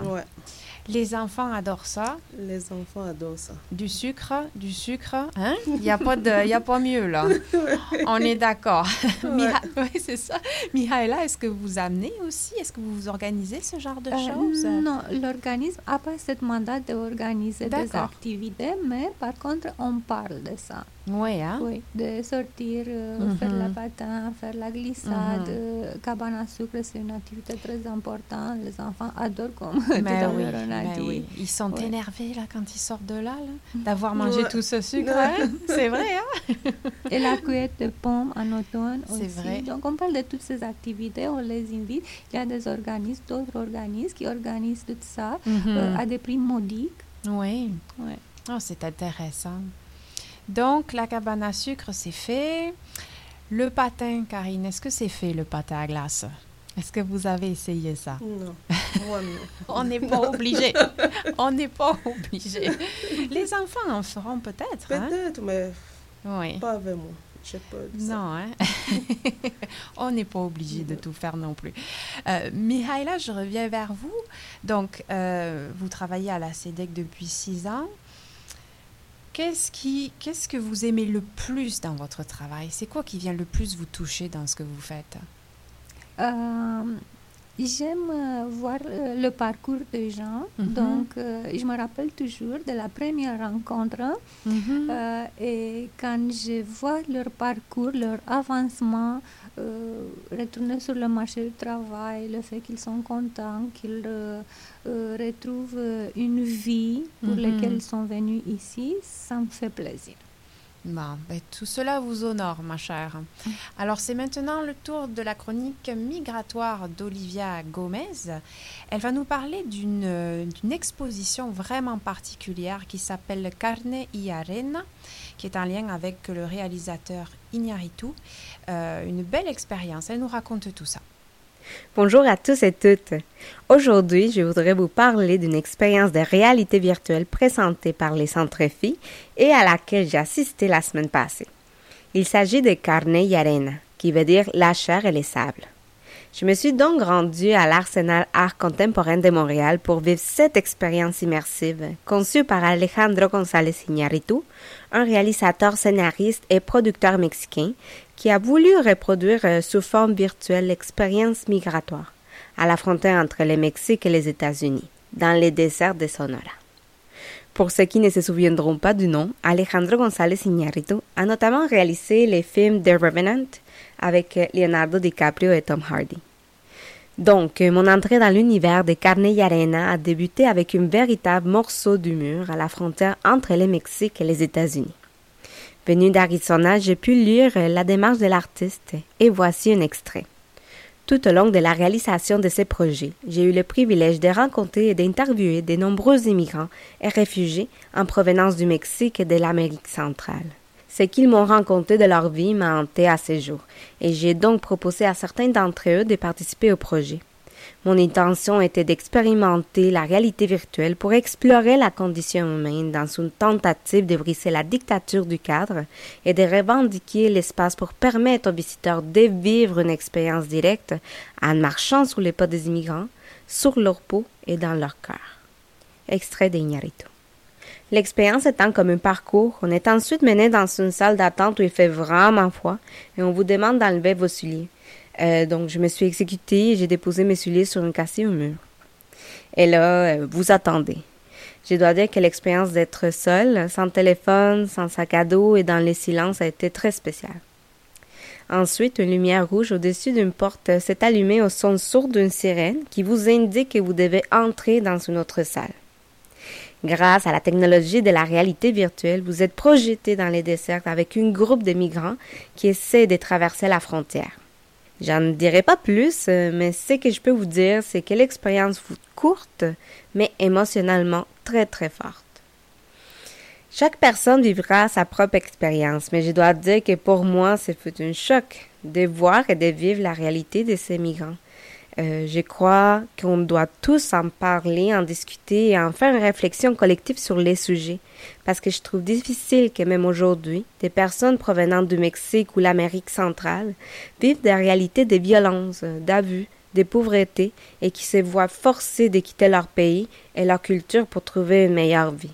Ouais. Les enfants adorent ça. Les enfants adorent ça. Du sucre, du sucre. Hein? Il n'y a, pas de- il y a pas mieux, là. <laughs> On est d'accord. Oui, c'est ça. Mihaela, est-ce que vous amenez aussi? Est-ce que vous organisez ce genre de Euh, choses? non, l'organisme n'a pas ce mandat d'organiser des activités, mais par contre, on parle de ça. Oui, hein? Oui, de sortir, euh, Mhm. faire la patin, faire la glissade. Mhm. euh, cabane à sucre, c'est une activité très importante. Les enfants adorent, comme <laughs> Mais oui, mais oui. Ils sont Ouais. énervés là, quand ils sortent de là, là, d'avoir mangé Ouais. tout ce sucre. Ouais. hein? <laughs> C'est vrai, hein? Et la cueillette de pommes en automne aussi. vrai. Donc, on parle de toutes ces activités, on les invite. Il y a des organismes, d'autres organismes qui organisent tout ça Mhm. euh, à des prix modiques. Oui. Ouais. Oh, c'est intéressant. Donc, la cabane à sucre, c'est fait. Le patin, Karine, est-ce que c'est fait, le patin à glace? Est-ce que vous avez essayé ça? Non. <laughs> On n'est pas obligé. <laughs> On n'est pas obligé. Les enfants en feront peut-être. hein? Peut-être, mais Oui. pas avec moi. Ça. Non, hein? <laughs> On n'est pas obligé de tout faire non plus. Euh, Mihaela, je reviens vers vous. Donc, euh, vous travaillez à la CEDEC depuis six ans. Qu'est-ce qui, qu'est-ce que vous aimez le plus dans votre travail? C'est quoi qui vient le plus vous toucher dans ce que vous faites? Euh, J'aime euh, voir le parcours des gens. Mhm. Donc, euh, je me rappelle toujours de la première rencontre. Euh, et quand je vois leur parcours, leur avancement, euh, retourner sur le marché du travail, le fait qu'ils sont contents, qu'ils euh, euh, retrouvent une vie pour Mhm. laquelle ils sont venus ici, ça me fait plaisir. Bon, ben, tout cela vous honore, ma chère. Alors, c'est maintenant le tour de la chronique migratoire d'Olivia Gomez. Elle va nous parler d'une d'une exposition vraiment particulière qui s'appelle Carne y Arena, qui est en lien avec le réalisateur Iñárritu. Euh, une belle expérience. Elle nous raconte tout ça. Bonjour à tous et toutes. Aujourd'hui, je voudrais vous parler d'une expérience de réalité virtuelle présentée par les Centres Filles et à laquelle j'ai assisté la semaine passée. Il s'agit de Carne y Arena, qui veut dire la chair et les sables. Je me suis donc rendue à l'Arsenal Art Contemporain de Montréal pour vivre cette expérience immersive conçue par Alejandro González Iñárritu, un réalisateur, scénariste et producteur mexicain qui a voulu reproduire euh, sous forme virtuelle l'expérience migratoire à la frontière entre le Mexique et les États-Unis, dans les déserts de Sonora. Pour ceux qui ne se souviendront pas du nom, Alejandro González Iñárritu a notamment réalisé les films The Revenant avec Leonardo DiCaprio et Tom Hardy. Donc, mon entrée dans l'univers de Carne y Arena a débuté avec un véritable morceau du mur à la frontière entre le Mexique et les États-Unis. Venu d'Arizona, j'ai pu lire la démarche de l'artiste et voici un extrait. Tout au long de la réalisation de ces projets, j'ai eu le privilège de rencontrer et d'interviewer de nombreux immigrants et réfugiés en provenance du Mexique et de l'Amérique centrale. Ce qu'ils m'ont raconté de leur vie m'a hanté à ce jour, et j'ai donc proposé à certains d'entre eux de participer au projet. Mon intention était d'expérimenter la réalité virtuelle pour explorer la condition humaine dans une tentative de briser la dictature du cadre et de revendiquer l'espace pour permettre aux visiteurs de vivre une expérience directe en marchant sous les pas des immigrants, sur leur peau et dans leur cœur. Extrait d'Iñárritu. L'expérience étant comme un parcours, on est ensuite mené dans une salle d'attente où il fait vraiment froid et on vous demande d'enlever vos souliers. Euh, donc, je me suis exécutée et j'ai déposé mes souliers sur une cassée au mur. Et là, euh, vous attendez. Je dois dire que l'expérience d'être seule, sans téléphone, sans sac à dos et dans les silences a été très spéciale. Ensuite, une lumière rouge au-dessus d'une porte s'est allumée au son sourd d'une sirène qui vous indique que vous devez entrer dans une autre salle. Grâce à la technologie de la réalité virtuelle, vous êtes projeté dans les déserts avec un groupe de migrants qui essaient de traverser la frontière. J'en dirai pas plus, euh, mais ce que je peux vous dire, c'est que l'expérience fut courte, mais émotionnellement très très forte. Chaque personne vivra sa propre expérience, mais je dois dire que pour moi, ce fut un choc de voir et de vivre la réalité de ces migrants. Euh, je crois qu'on doit tous en parler, en discuter et en faire une réflexion collective sur les sujets. Parce que je trouve difficile que même aujourd'hui, des personnes provenant du Mexique ou l'Amérique centrale vivent des réalités de violence, d'abus, de pauvreté et qui se voient forcés de quitter leur pays et leur culture pour trouver une meilleure vie.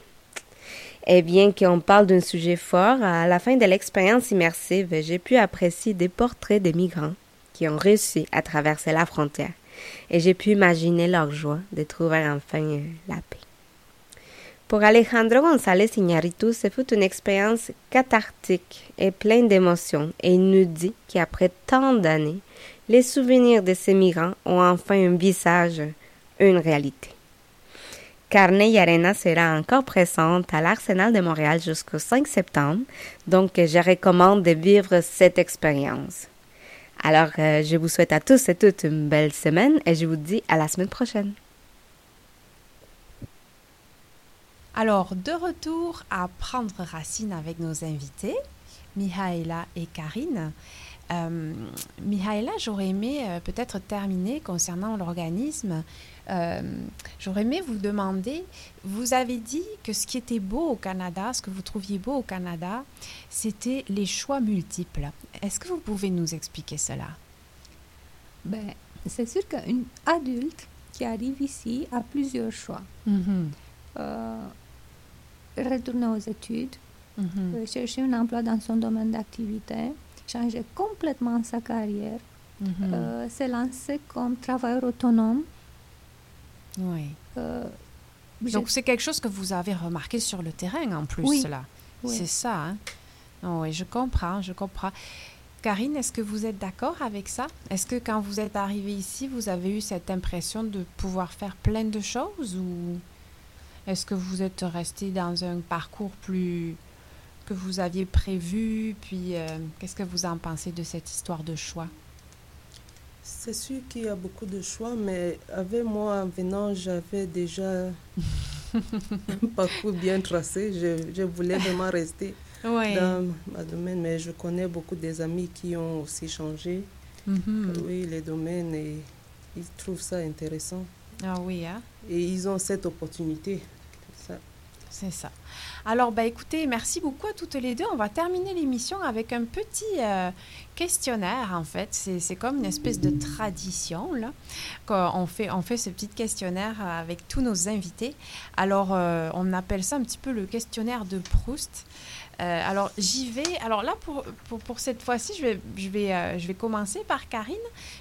Et bien qu'on parle d'un sujet fort, à la fin de l'expérience immersive, j'ai pu apprécier des portraits de migrants qui ont réussi à traverser la frontière. Et j'ai pu imaginer leur joie de trouver enfin la paix. Pour Alejandro González Iñárritu, ce fut une expérience cathartique et pleine d'émotions, et il nous dit qu'après tant d'années, les souvenirs de ces migrants ont enfin un visage, une réalité. Carne y Arena sera encore présente à l'Arsenal de Montréal jusqu'au 5 septembre, donc je recommande de vivre cette expérience. Alors, euh, je vous souhaite à tous et toutes une belle semaine et je vous dis à la semaine prochaine. Alors, de retour à prendre racine avec nos invités, Mihaela et Karine. Euh, Mihaela, j'aurais aimé euh, peut-être terminer concernant l'organisme. Euh, j'aurais aimé vous demander, vous avez dit que ce qui était beau au Canada, ce que vous trouviez beau au Canada, c'était les choix multiples. Est-ce que vous pouvez nous expliquer cela? Ben, c'est sûr qu'une adulte qui arrive ici a plusieurs choix. Mhm. Euh, retourner aux études, Mhm. euh, chercher un emploi dans son domaine d'activité, changer complètement sa carrière, Mhm. euh, se lancer comme travailleur autonome. Oui. Euh, Donc, c'est quelque chose que vous avez remarqué sur le terrain en plus, Oui. cela. Oui. C'est ça, hein? Oh, oui, je comprends, je comprends. Karine, est-ce que vous êtes d'accord avec ça? Est-ce que quand vous êtes arrivée ici, vous avez eu cette impression de pouvoir faire plein de choses ou est-ce que vous êtes resté dans un parcours plus que vous aviez prévu? Puis, euh, qu'est-ce que vous en pensez de cette histoire de choix? C'est sûr qu'il y a beaucoup de choix, mais avec moi, en venant, j'avais déjà <laughs> un parcours bien tracé. Je, je voulais vraiment rester dans ma domaine, mais je connais beaucoup des amis qui ont aussi changé. Mhm. Oui, les domaines, et ils trouvent ça intéressant. Ah oui, hein? Et ils ont cette opportunité. C'est ça. Alors, ben, écoutez, merci beaucoup à toutes les deux. On va terminer l'émission avec un petit euh, questionnaire, en fait. C'est comme une espèce de tradition, là. fait, on fait ce petit questionnaire avec tous nos invités. Alors, euh, on appelle ça un petit peu le questionnaire de Proust. Euh, alors, j'y vais. Alors là, pour, pour, pour cette fois-ci, je vais, je, vais, euh, je vais commencer par Karine.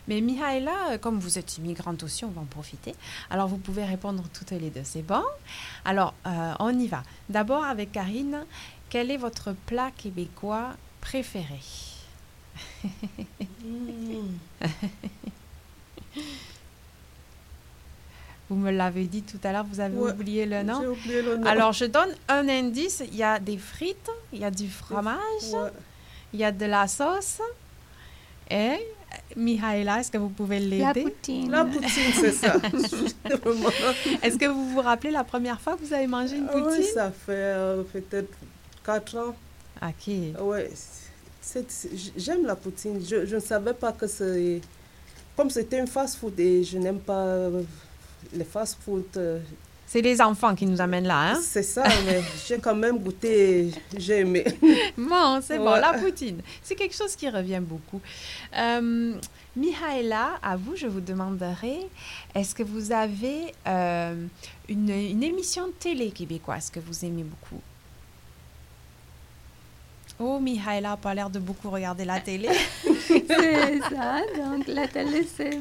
Mais Mihaela, euh, comme vous êtes immigrante aussi, on va en profiter. Alors, vous pouvez répondre toutes les deux. C'est bon? Alors, on y va. D'abord, avec Karine, quel est votre plat québécois préféré? <laughs> Vous me l'avez dit tout à l'heure, vous avez Ouais, oublié le nom. j'ai oublié le nom. Alors, je donne un indice. Il y a des frites, il y a du fromage, Ouais. il y a de la sauce. Et, Mihaela, est-ce que vous pouvez l'aider? La poutine. La poutine, c'est ça. <laughs> Est-ce que vous vous rappelez la première fois que vous avez mangé une Ah oui, poutine? ça fait euh, peut-être 4 ans. OK. C'est- j'aime la poutine. Je, je ne savais pas que c'est. Comme c'était un fast-food et je n'aime pas euh, les fast-food. euh, C'est les enfants qui nous amènent là, hein? C'est ça, mais <laughs> j'ai quand même goûté j'ai aimé. <laughs> Bon, c'est bon, la poutine. C'est quelque chose qui revient beaucoup. Euh, Mihaela, à vous, je vous demanderai, est-ce que vous avez euh, une, une émission de télé québécoise que vous aimez beaucoup? Oh, Mihaela n'a pas l'air de beaucoup regarder la télé. <laughs> c'est ça. Donc, la télé, c'est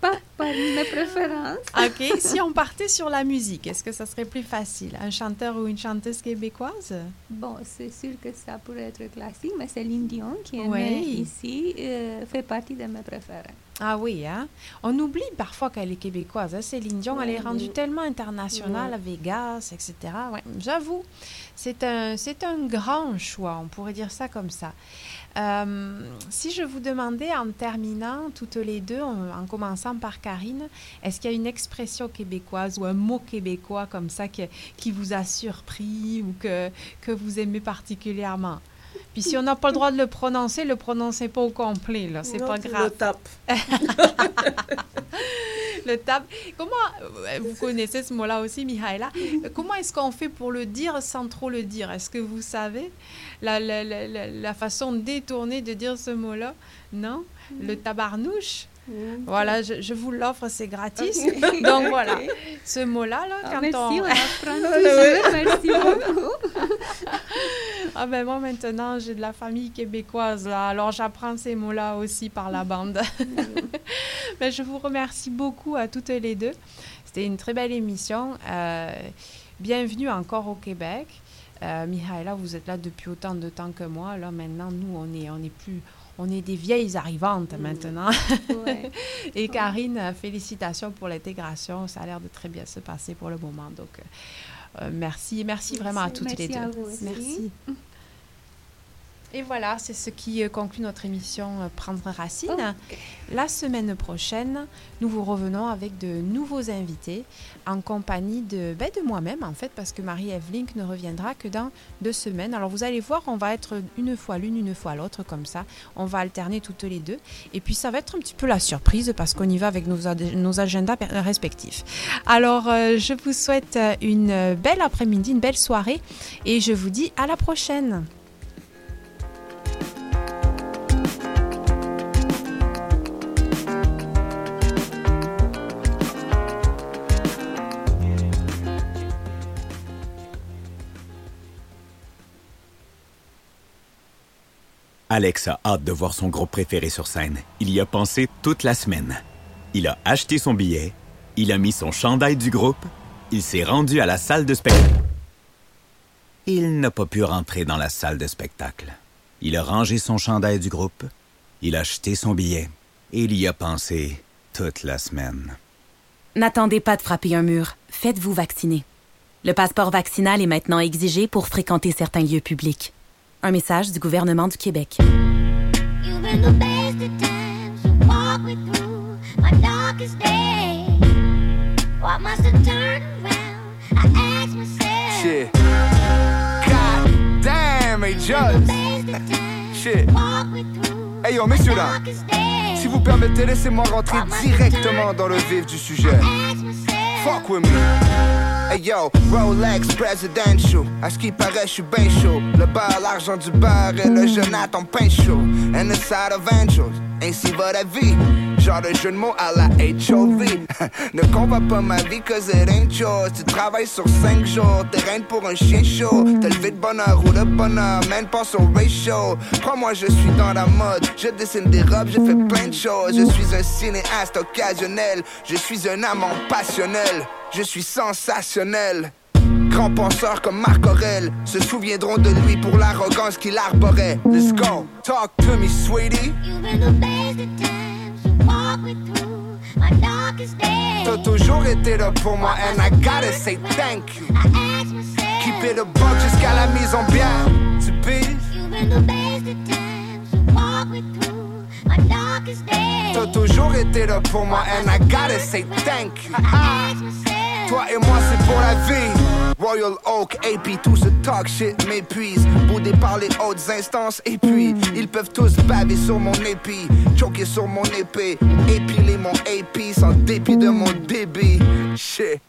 pas parmi mes préférences. OK. Si on partait sur la musique, est-ce que ça serait plus facile? Un chanteur ou une chanteuse québécoise? Bon, c'est sûr que ça pourrait être classique, mais Céline Dion, qui est Oui. née ici, euh, fait partie de mes préférés. Ah oui, hein? On oublie parfois qu'elle est québécoise. Hein? Céline Dion, elle est rendue Oui. tellement internationale à Vegas, etc. Ouais, J'avoue, c'est un, c'est un grand choix, on pourrait dire ça comme ça. Euh, si je vous demandais en terminant, toutes les deux, en, en commençant par Karine, est-ce qu'il y a une expression québécoise ou un mot québécois comme ça que- qui vous a surpris ou que, que vous aimez particulièrement? Puis si on n'a pas le droit de le prononcer, le prononcez pas au complet, là. C'est pas grave. <laughs> le tapes. le tape. Comment, euh, vous connaissez ce mot-là aussi, Mihaela, comment est-ce qu'on fait pour le dire sans trop le dire? Est-ce que vous savez la, la, la- la façon détournée de dire ce mot-là? Non? Le tabarnouche? Voilà, je, je vous l'offre, c'est gratis. <laughs> Donc voilà, ce mot-là, là, Ah, quand merci, on... on. <laughs> Merci beaucoup. Ah ben moi maintenant j'ai de la famille québécoise là, alors j'apprends ces mots-là aussi par la bande. Mais <laughs> je vous remercie beaucoup à toutes les deux. C'était une très belle émission. Euh, bienvenue encore au Québec. Euh, Mihaela, vous êtes là depuis autant de temps que moi. Là maintenant, nous on est on est plus on est des vieilles arrivantes maintenant. Ouais. <laughs> Et Karine, félicitations pour l'intégration. Ça a l'air de très bien se passer pour le moment. Donc euh, merci, merci vraiment à toutes les deux. à vous aussi. Merci. <laughs> Et voilà, c'est ce qui euh, conclut notre émission euh, Prendre Racine. La semaine prochaine, nous vous revenons avec de nouveaux invités en compagnie de, ben, de moi-même, en fait, parce que Marie-Ève Link ne reviendra que dans deux semaines. Alors, vous allez voir, on va être une fois l'une, une fois l'autre, comme ça. On va alterner toutes les deux. Et puis, ça va être un petit peu la surprise parce qu'on y va avec nos, agendas respectifs. Alors, euh, je vous souhaite une belle après-midi, une belle soirée et je vous dis à la prochaine. Alex a hâte de voir son groupe préféré sur scène. Il y a pensé toute la semaine. Il a acheté son billet, il a mis son chandail du groupe, il s'est rendu à la salle de spectacle. Il n'a pas pu rentrer dans la salle de spectacle. Il a rangé son chandail du groupe, il a acheté son billet et il y a pensé toute la semaine. N'attendez pas de frapper un mur. Faites-vous vacciner. Le passeport vaccinal est maintenant exigé pour fréquenter certains lieux publics. Un message du gouvernement du Québec. Shit. God damn, hey, Judge. Shit. Hey yo, messieurs dames, si vous permettez, laissez-moi rentrer directement dans le vif du sujet. Fuck with me. Hey yo, Rolex presidential. À ce qui paraît, je suis chaud? Le beurre, l'argent du beurre et le Jonathan pain chaud. And the side of angels. Ainsi va la vie. Genre de jeu de mots à la HOV. ne combat pas ma vie, cause it ain't yours. Tu travailles sur 5 jours, t'es reine pour un chien chaud. T'as levé de bonheur ou de bonheur, man, pense au ratio. Crois-moi, je suis dans la mode. Je dessine des robes, je fais plein de choses. Je suis un cinéaste occasionnel. Je suis un amant passionnel. Je suis sensationnel. Grands penseurs comme Marc Aurel se souviendront de lui pour l'arrogance qu'il arborait. Let's go, talk to me, sweetie. You've been the T'as toujours été là pour moi, and I gotta say thank you. Keep it a buck jusqu'à la mise en bière. Tu. T'as toujours été là pour moi, and I gotta say thank you. Toi et moi, c'est pour la vie. Royal Oak, AP, tout ce talk shit m'épuise. Boudé par les hautes instances, et puis ils peuvent tous baver sur mon épi, choquer sur mon épée, épiler mon AP sans dépit de mon débit. Shit.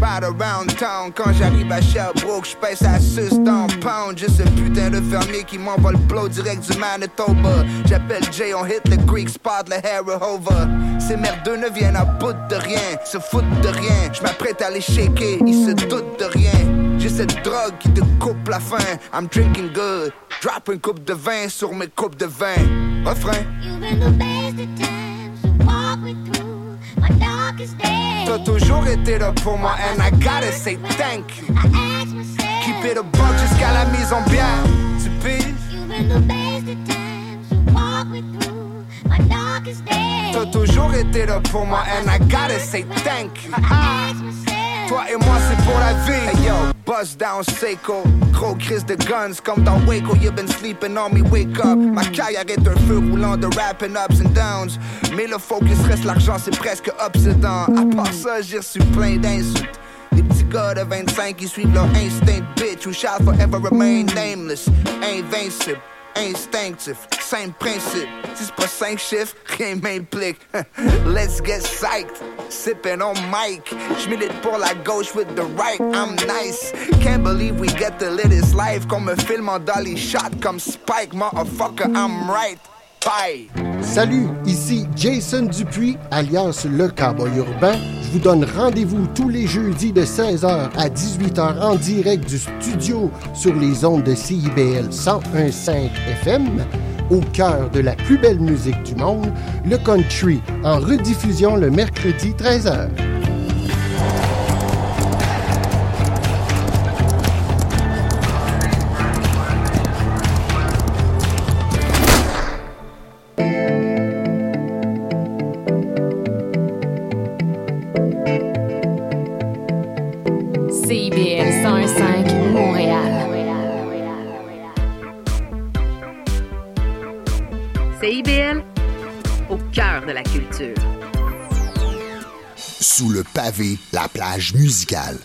Ride around town quand j'arrive à Sherbrooke, j'pèse à 6 dans pound. Ce putain de fermier qui m'envoie le blow direct du Manitoba. J'appelle Jay, on hit le Greek spot, le Hova. Ces merdeux ne viennent à bout de rien, se foutent de rien. J'm'apprête à les shaker, ils se doutent de rien. J'ai cette drogue qui te coupe la faim. I'm drinking good, drop une coupe de vin sur mes coupes de vin. Refrain. You've been the best of times to walk me. T'as toujours été là pour moi, and I gotta say thank you. Keep it a buck jusqu'à la mise en bière. Tu piges? T'as toujours été là pour moi, and I gotta say thank you. Toi et moi, c'est pour la vie. Hey yo, buzz down Seiko. Gros crise de guns comme dans Waco. You been sleeping on me, wake up. Ma carrière est un feu roulant de rapping ups and downs. Mais le focus reste l'argent, c'est presque obsédant. À part ça, j'ai reçu plein d'insultes. Les petits gars de 25 qui suivent leur instinct bitch, who shall forever remain nameless, ain't invincible. Instinctif, same principe. Si c'est pas cinq chiffres, rien m'implique. <laughs> Let's get psyched. Sipping on mic. J'milite pour la gauche with the right. I'm nice. Can't believe we get to live this life. Comme un film en dolly shot comme Spike. Motherfucker, I'm right. Bye. Salut, ici Jason Dupuis, alias le cowboy urbain. Je vous donne rendez-vous tous les jeudis de 16h à 18h en direct du studio sur les ondes de CIBL 101.5 FM, au cœur de la plus belle musique du monde, le country, en rediffusion le mercredi 13h. Pavé, la plage musicale.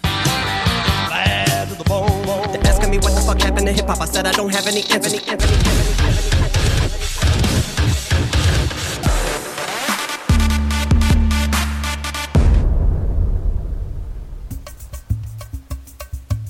They're asking me what the fuck happened to hip hop. I said I don't have any, any, any, any.